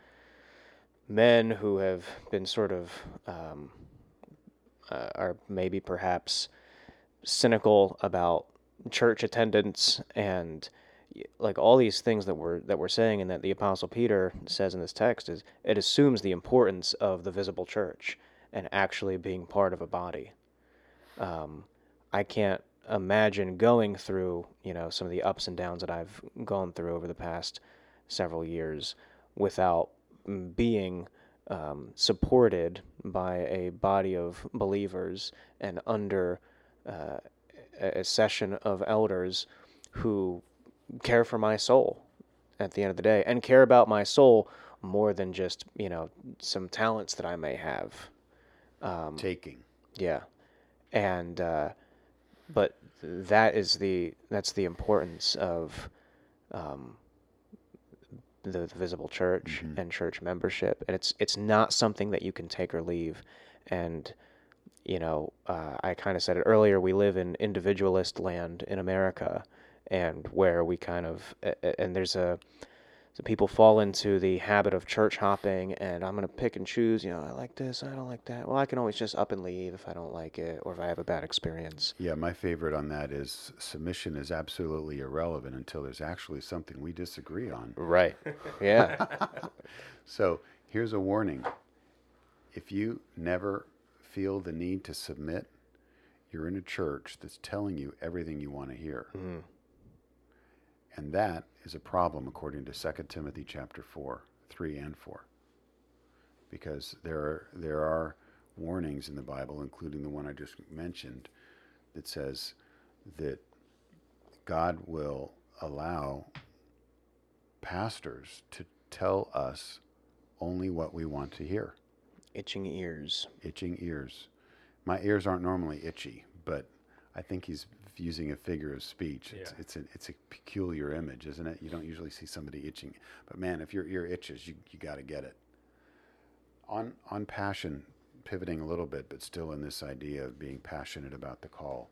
men who have been sort of um, uh, are maybe perhaps cynical about church attendance and like all these things that we're that we're saying and that the apostle peter says in this text is it assumes the importance of the visible church and actually being part of a body. Um, i can't imagine going through you know some of the ups and downs that i've gone through over the past several years without being um, supported by a body of believers and under uh, a session of elders who care for my soul at the end of the day and care about my soul more than just you know some talents that I may have. Um, taking. Yeah, and uh, but that is the that's the importance of um, the, the visible church Mhm. and church membership, and it's it's not something that you can take or leave, and you know uh, I kind of said it earlier. We live in individualist land in America, and where we kind of and there's a so people fall into the habit of church hopping and I'm going to pick and choose, you know, I like this, I don't like that. Well, I can always just up and leave if I don't like it or if I have a bad experience. Yeah, my favorite on that is submission is absolutely irrelevant until there's actually something we disagree on. Right. Yeah. So here's a warning. If you never feel the need to submit, you're in a church that's telling you everything you want to hear. Mhm. And that is a problem according to 2 Timothy chapter 4, 3 and 4. Because there are, there are warnings in the Bible, including the one I just mentioned, that says that God will allow pastors to tell us only what we want to hear. Itching ears. Itching ears. My ears aren't normally itchy, but I think he's using a figure of speech. It's, Yeah. it's, a, it's a peculiar image, isn't it? You don't usually see somebody itching. But man, if your ear itches, you, you got to get it. On, on passion, pivoting a little bit, but still in this idea of being passionate about the call,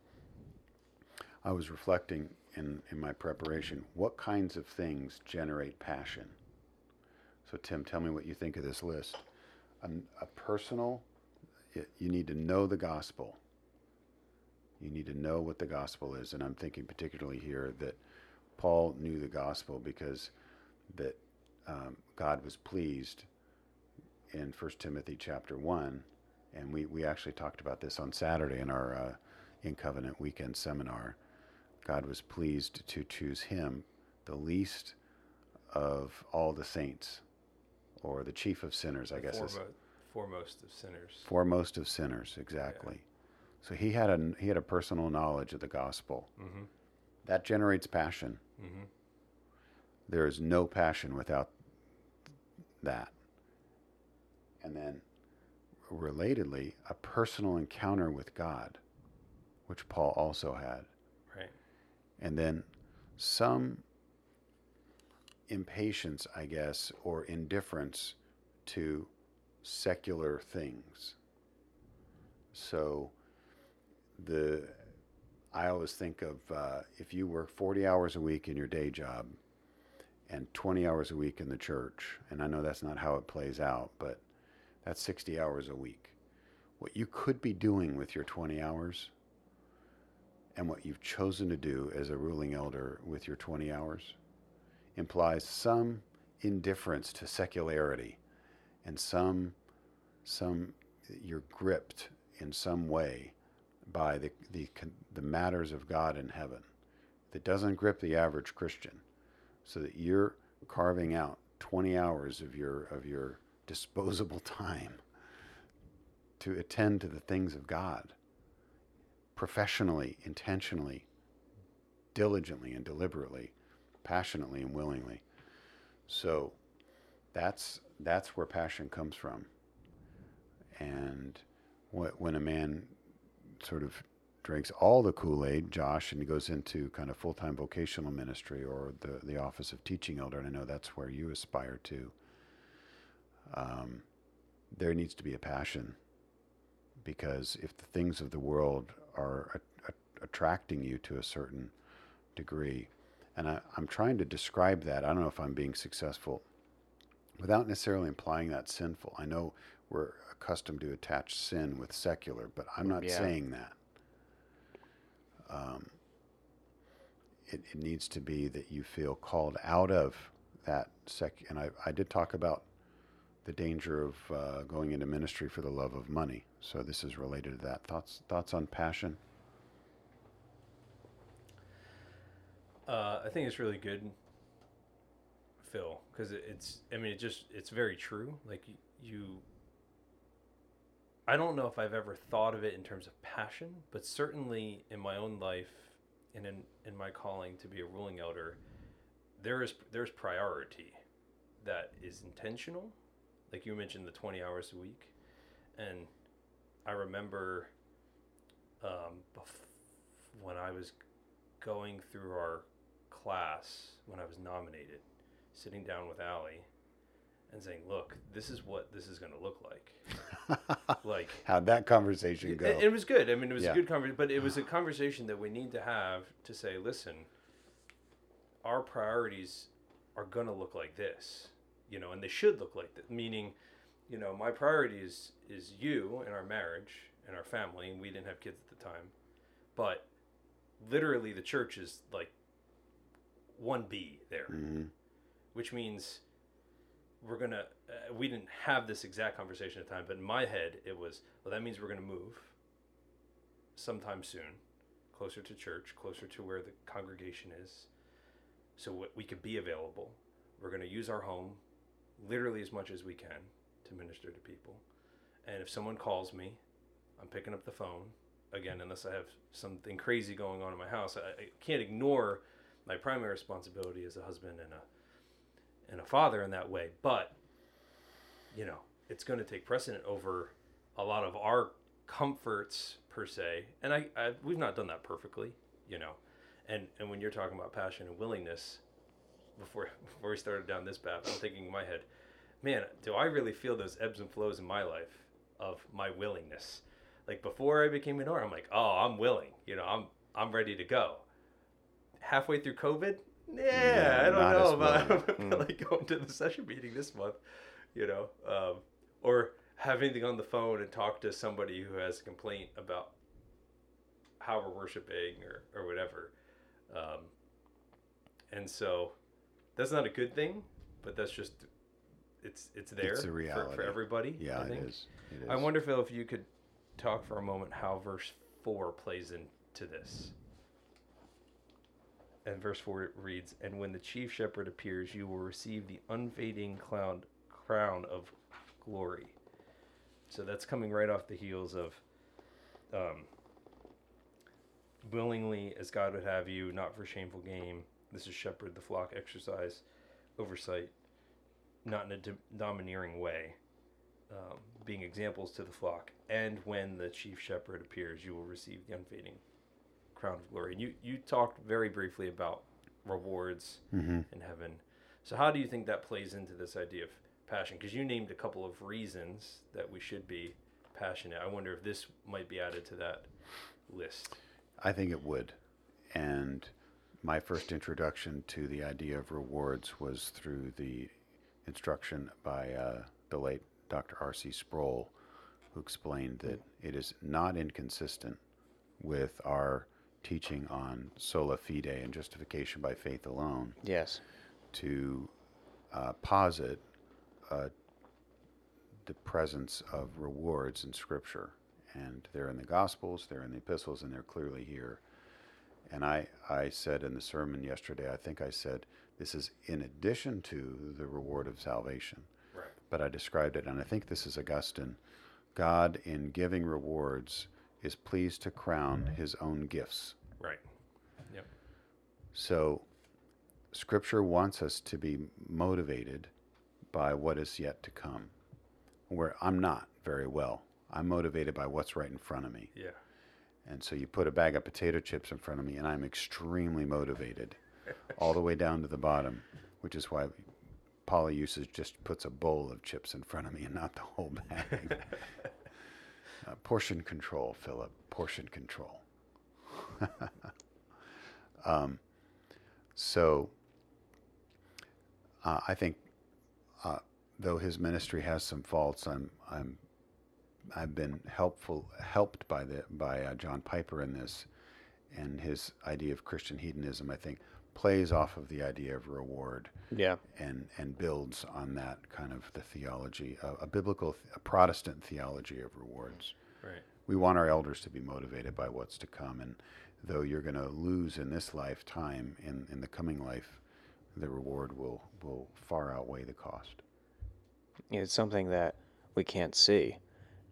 I was reflecting in, in my preparation what kinds of things generate passion? So, Tim, tell me what you think of this list. A personal, you need to know the gospel. You need to know what the gospel is. And I'm thinking particularly here that Paul knew the gospel because that um, God was pleased in 1 Timothy chapter 1. And we, we actually talked about this on Saturday in our uh, In Covenant weekend seminar. God was pleased to choose him, the least of all the saints, or the chief of sinners, I The guess is foremo- foremost of sinners. foremost of sinners, exactly. So he had a he had a personal knowledge of the gospel. Mm-hmm. That generates passion. Mm-hmm. There is no passion without that. And then, relatedly, a personal encounter with God, which Paul also had. Right. and then some impatience, I guess, or indifference to secular things. So, the I always think of uh, if you work 40 hours a week in your day job and 20 hours a week in the church, and I know that's not how it plays out, but that's 60 hours a week. What you could be doing with your 20 hours and what you've chosen to do as a ruling elder with your 20 hours implies some indifference to secularity and some some you're gripped in some way by the the the matters of God in heaven that doesn't grip the average Christian so that you're carving out 20 hours of your of your disposable time to attend to the things of God professionally, intentionally, diligently and deliberately, passionately and willingly. So that's that's where passion comes from. And wh- when a man sort of drinks all the Kool-Aid, Josh, and he goes into kind of full-time vocational ministry or the, the office of teaching elder, and I know that's where you aspire to, um, there needs to be a passion because if the things of the world are a, a, attracting you to a certain degree, and I, I'm trying to describe that, I don't know if I'm being successful, without necessarily implying that sinful. I know we're accustomed to attach sin with secular, but I'm not Yeah. saying that. Um, it, it needs to be that you feel called out of that sec. And I, I did talk about the danger of uh, going into ministry for the love of money. So this is related to that. Thoughts thoughts on passion? Uh, I think it's really good, Phil, because it, it's. I mean, it just it's very true. Like y- you. I don't know if I've ever thought of it in terms of passion, but certainly in my own life, and in in my calling to be a ruling elder, there is there's priority that is intentional. Like you mentioned, the twenty hours a week, and I remember um, bef- when I was going through our class when I was nominated, sitting down with Allie and saying, "Look, this is what this is going to look like." like How'd that conversation it, go? it was good. I mean, it was Yeah. a good conversation, but it was a conversation that we need to have to say, "Listen, our priorities are going to look like this, you know, and they should look like that." Meaning, you know, my priority is is you and our marriage and our family, and we didn't have kids at the time, but literally the church is like one B there hmm which means we're gonna. Uh, we didn't have this exact conversation at the time, but in my head it was, well, that means we're gonna move sometime soon, closer to church, closer to where the congregation is, so we could be available. We're gonna use our home, literally as much as we can, to minister to people. And if someone calls me, I'm picking up the phone again, unless I have something crazy going on in my house. I, I can't ignore my primary responsibility as a husband and a and a father in that way, but you know, it's going to take precedent over a lot of our comforts per se. And I, I we've not done that perfectly, you know. And and when you're talking about passion and willingness, before before we started down this path, I'm thinking in my head, man, do I really feel those ebbs and flows in my life of my willingness? Like before I became an i'm like, oh, I'm willing, you know, I'm I'm ready to go. Halfway through COVID, yeah, I don't know about willing. like going to the session meeting this month, you know, um, or having to go on the phone and talk to somebody who has a complaint about how we're worshiping or, or whatever. Um, and so that's not a good thing, but that's just it's it's there It's a for- For, everybody. Yeah, I think. is. It is. I wonder, Phil, if you could talk for a moment how verse 4 plays into this. And verse 4 reads, And when the chief shepherd appears, you will receive the unfading cloud, crown of glory. So that's coming right off the heels of um, willingly as God would have you, not for shameful gain. This is shepherd the flock, exercise, oversight, not in a do- domineering way um, being examples to the flock. And when the chief shepherd appears, you will receive the unfading crown of glory. And you, you talked very briefly about rewards Mhm. in heaven. So, how do you think that plays into this idea of passion? Because you named a couple of reasons that we should be passionate. I wonder if this might be added to that list. I think it would. And my first introduction to the idea of rewards was through the instruction by uh, the late Dr. R.C. Sproul, who explained that it is not inconsistent with our teaching on sola fide and justification by faith alone Yes. to uh, posit uh, the presence of rewards in Scripture. And they're in the Gospels, they're in the epistles, and they're clearly here. And I, I said in the sermon yesterday, I think I said, this is in addition to the reward of salvation. Right. But I described it, and I think this is Augustine. God, in giving rewards, is pleased to crown mm-hmm. his own gifts. Right. Yep. So, Scripture wants us to be motivated by what is yet to come, where I'm not very well. I'm motivated by what's right in front of me. Yeah. And so you put a bag of potato chips in front of me, and I'm extremely motivated, all the way down to the bottom, which is why usage just puts a bowl of chips in front of me and not the whole bag. uh, portion control, Philip. Portion control. um, so uh, I think, uh, though his ministry has some faults, I'm I'm I've been helpful helped by the by uh, John Piper in this, and his idea of Christian hedonism. I think plays off of the idea of reward Yeah. and and builds on that kind of the theology, a, a biblical, a Protestant theology of rewards. Right. We want our elders to be motivated by what's to come, and though you're going to lose in this lifetime, in in the coming life, the reward will will far outweigh the cost. It's something that we can't see,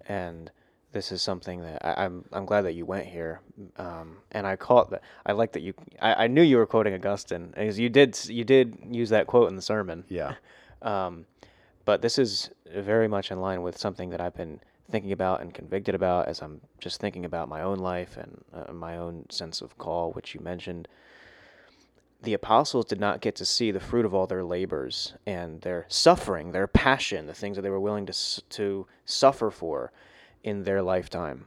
and this is something that I, I'm I'm glad that you went here, um, and I caught that. I like that you. I, I knew you were quoting Augustine because you did you did use that quote in the sermon. Yeah. Um, but this is very much in line with something that I've been thinking about and convicted about as I'm just thinking about my own life and uh, my own sense of call, which you mentioned. The apostles did not get to see the fruit of all their labors and their suffering, their passion, the things that they were willing to to suffer for in their lifetime.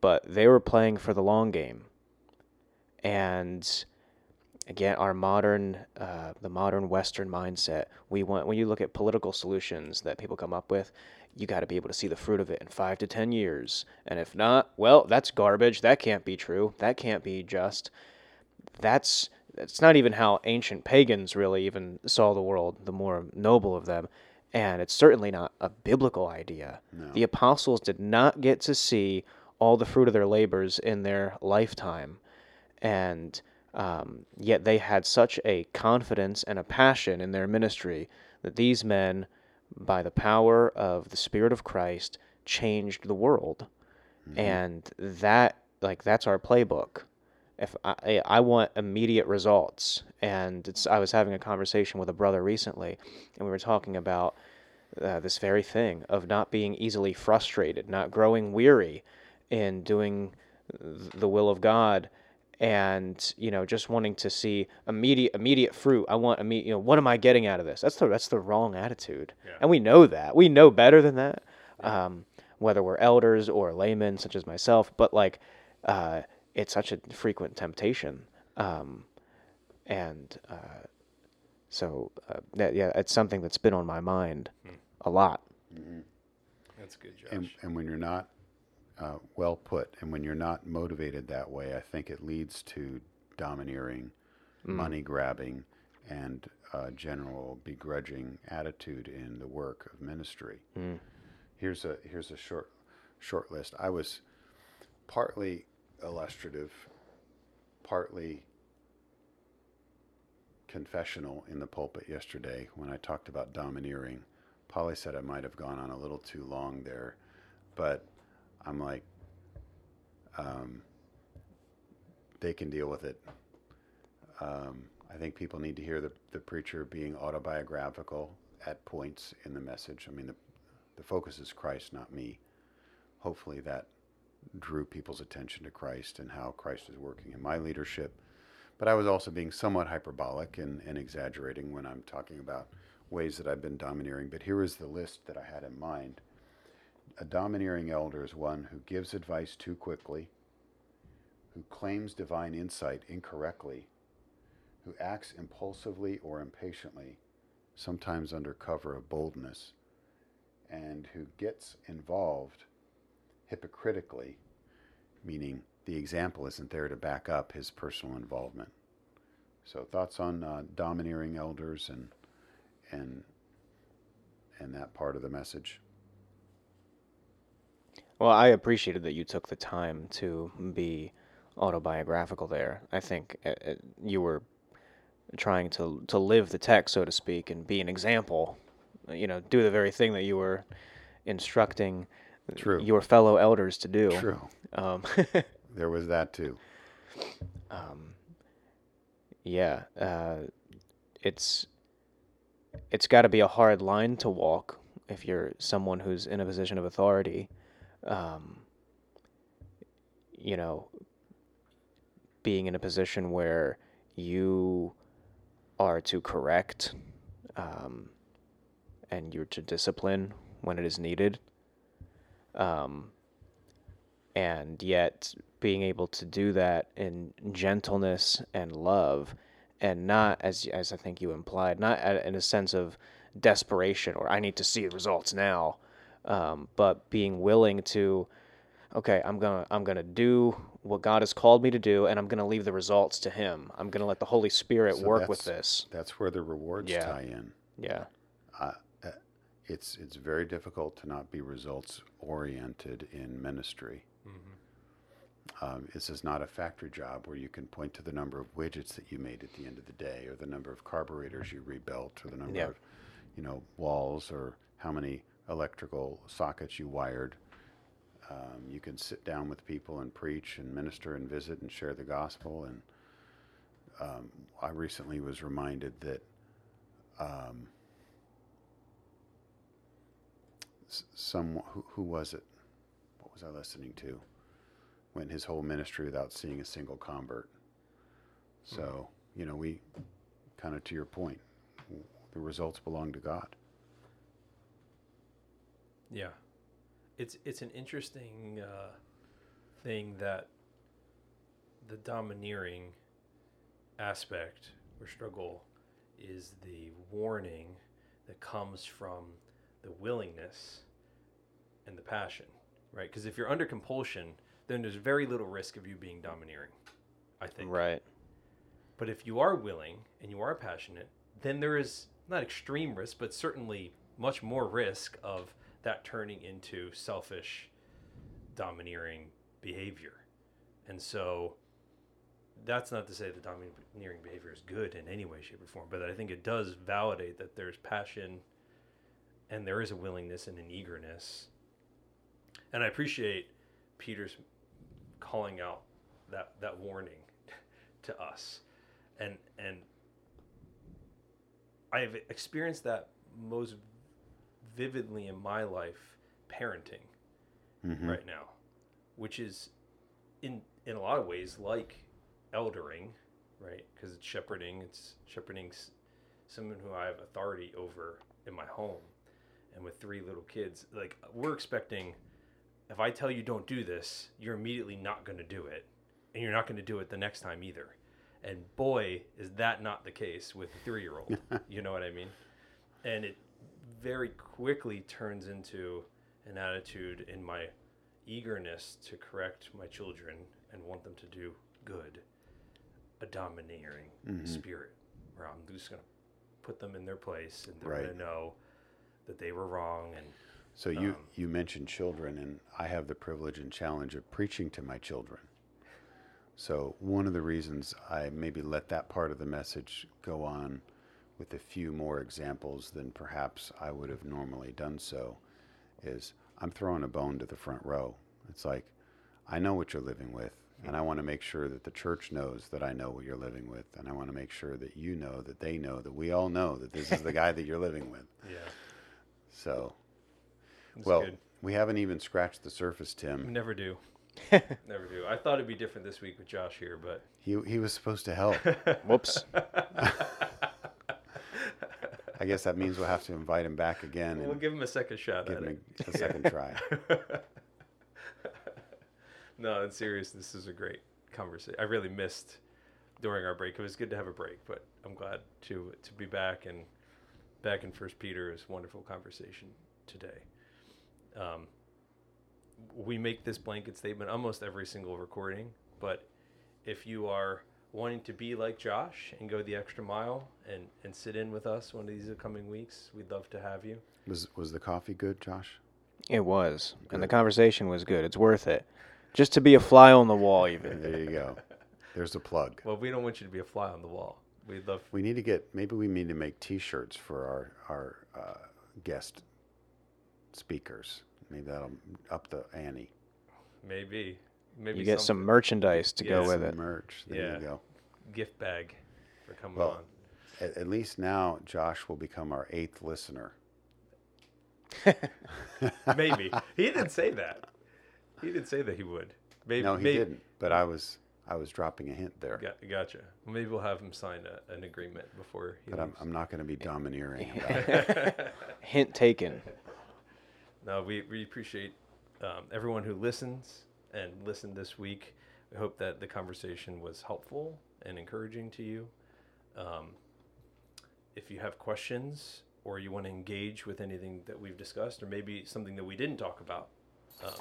But they were playing for the long game. And again, our modern, uh, the modern Western mindset, we want, when you look at political solutions that people come up with, you got to be able to see the fruit of it in five to 10 years. And if not, well, that's garbage. That can't be true. That can't be just. That's, that's not even how ancient pagans really even saw the world, the more noble of them. And it's certainly not a biblical idea. No. The apostles did not get to see all the fruit of their labors in their lifetime. And um, yet they had such a confidence and a passion in their ministry that these men by the power of the Spirit of Christ, changed the world. Mm-hmm. And that, like, that's our playbook. If I, I want immediate results, and it's, I was having a conversation with a brother recently, and we were talking about uh, this very thing of not being easily frustrated, not growing weary in doing the will of God and you know just wanting to see immediate immediate fruit. I want immediate you know what am i getting out of this? That's the that's the wrong attitude. Yeah. and we know that. We know better than that yeah. um, whether we're elders or laymen such as myself but like uh, it's such a frequent temptation um, and uh, so uh, that, yeah it's something that's been on my mind hmm. a lot mm-hmm. that's good Josh. And, and when you're not uh, well put. And when you're not motivated that way, I think it leads to domineering, mm. money grabbing, and a general begrudging attitude in the work of ministry. Mm. Here's a here's a short short list. I was partly illustrative, partly confessional in the pulpit yesterday when I talked about domineering. Polly said I might have gone on a little too long there, but I'm like, um, they can deal with it. Um, I think people need to hear the, the preacher being autobiographical at points in the message. I mean, the, the focus is Christ, not me. Hopefully, that drew people's attention to Christ and how Christ is working in my leadership. But I was also being somewhat hyperbolic and, and exaggerating when I'm talking about ways that I've been domineering. But here is the list that I had in mind a domineering elder is one who gives advice too quickly, who claims divine insight incorrectly, who acts impulsively or impatiently, sometimes under cover of boldness, and who gets involved hypocritically, meaning the example isn't there to back up his personal involvement. So, thoughts on uh, domineering elders and and and that part of the message. Well, I appreciated that you took the time to be autobiographical there. I think uh, uh, you were trying to to live the text, so to speak, and be an example. You know, do the very thing that you were instructing True. your fellow elders to do. True. Um, there was that too. Um, yeah, uh, it's it's got to be a hard line to walk if you're someone who's in a position of authority um, you know, being in a position where you are to correct um, and you're to discipline when it is needed. Um, and yet being able to do that in gentleness and love and not as as I think you implied not in a sense of desperation or I need to see the results now um, but being willing to okay i'm gonna i'm gonna do what god has called me to do and i'm gonna leave the results to him. I'm gonna let the holy spirit so work with this. that's where the rewards yeah. tie in. Yeah. Uh, it's it's very difficult to not be results oriented in ministry mm-hmm. um, this is not a factory job where you can point to the number of widgets that you made at the end of the day or the number of carburetors you rebuilt or the number of you know walls or how many electrical sockets you wired. Um, you can sit down with people and preach and minister and visit and share the gospel. And um, I recently was reminded that um, some who, who was it? What was I listening to? Went his whole ministry without seeing a single convert. So you know, we kind of to your point, the results belong to God. Yeah, it's it's an interesting uh, thing that the domineering aspect or struggle is the warning that comes from the willingness and the passion, right? Because if you're under compulsion, then there's very little risk of you being domineering. I think. Right. But if you are willing and you are passionate, then there is not extreme risk, but certainly much more risk of that turning into selfish, domineering behavior. And so that's not to say that domineering behavior is good in any way, shape, or form, but I think it does validate that there's passion and there is a willingness and an eagerness. And I appreciate Peter's calling out that, that warning to us and and I've experienced that most vividly in my life parenting Mhm. right now, which is in in a lot of ways like eldering, right? Because it's shepherding, it's shepherding someone who I have authority over in my home, and with three little kids, like we're expecting. If I tell you don't do this, you're immediately not going to do it, and you're not going to do it the next time either. And boy, is that not the case with a three year old. you know what I mean? And it very quickly turns into an attitude in my eagerness to correct my children and want them to do good, a domineering mm-hmm. spirit, where I'm just going to put them in their place and they're Right. going to know that they were wrong. And So you Um, you mentioned children, and I have the privilege and challenge of preaching to my children. So one of the reasons I maybe let that part of the message go on with a few more examples than perhaps I would have normally done so is I'm throwing a bone to the front row. It's like I know what you're living with, and I want to make sure that the church knows that I know what you're living with, and I want to make sure that you know that they know that we all know that this is the guy that you're living with. yeah, So it's well, good. we haven't even scratched the surface, We Tim. never do. never do. I thought it'd be different this week with Josh here, but He he was supposed to help. Whoops. I guess that means we'll have to invite him back again we'll and give him a second shot give at him it. a, a second try. no, in serious, this is a great conversation. I really missed during our break. It was good to have a break, but I'm glad to to be back and back in First Peter is wonderful conversation today. Um, we make this blanket statement almost every single recording, but if you are wanting to be like Josh and go the extra mile and, and sit in with us one of these coming weeks, we'd love to have you. Was was the coffee good, Josh? It was. And the conversation was good. It's worth it. Just to be a fly on the wall, even. There you go. There's a plug. Well, we don't want you to be a fly on the wall. We'd love We need to get maybe we need to make T-shirts for our our uh, guest speakers. Maybe that'll up the ante. maybe maybe You get some something. merch to Yeah, go with Some it. merch. There Yeah. you go. gift bag for coming Well, on. At, at least now Josh will become our eighth listener. Maybe he didn't say that. He didn't say that he would. Maybe No, he maybe, didn't. But I was I was dropping a hint there. Got, gotcha. Well, maybe we'll have him sign a, an agreement before he But I'm. I'm not going to be domineering about it. Hint taken. no, we, we appreciate um, everyone who listens and listened this week. We hope that the conversation was helpful and encouraging to you. Um, if you have questions or you want to engage with anything that we've discussed, or maybe something that we didn't talk about, um,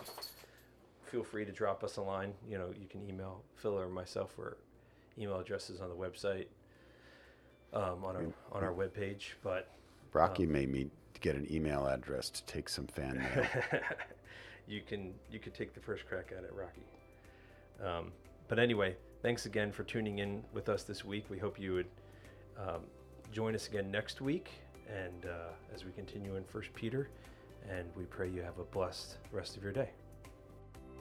feel free to drop us a line. You know, you can email Phil or myself. Or email addresses on the website, um, on our on our webpage. But Rocky made me get an email address to take some fan mail. you can you can take the first crack at it, Rocky. Um, but anyway, thanks again for tuning in with us this week. We hope you would um, join us again next week, and uh, as we continue in First Peter, and we pray you have a blessed rest of your day.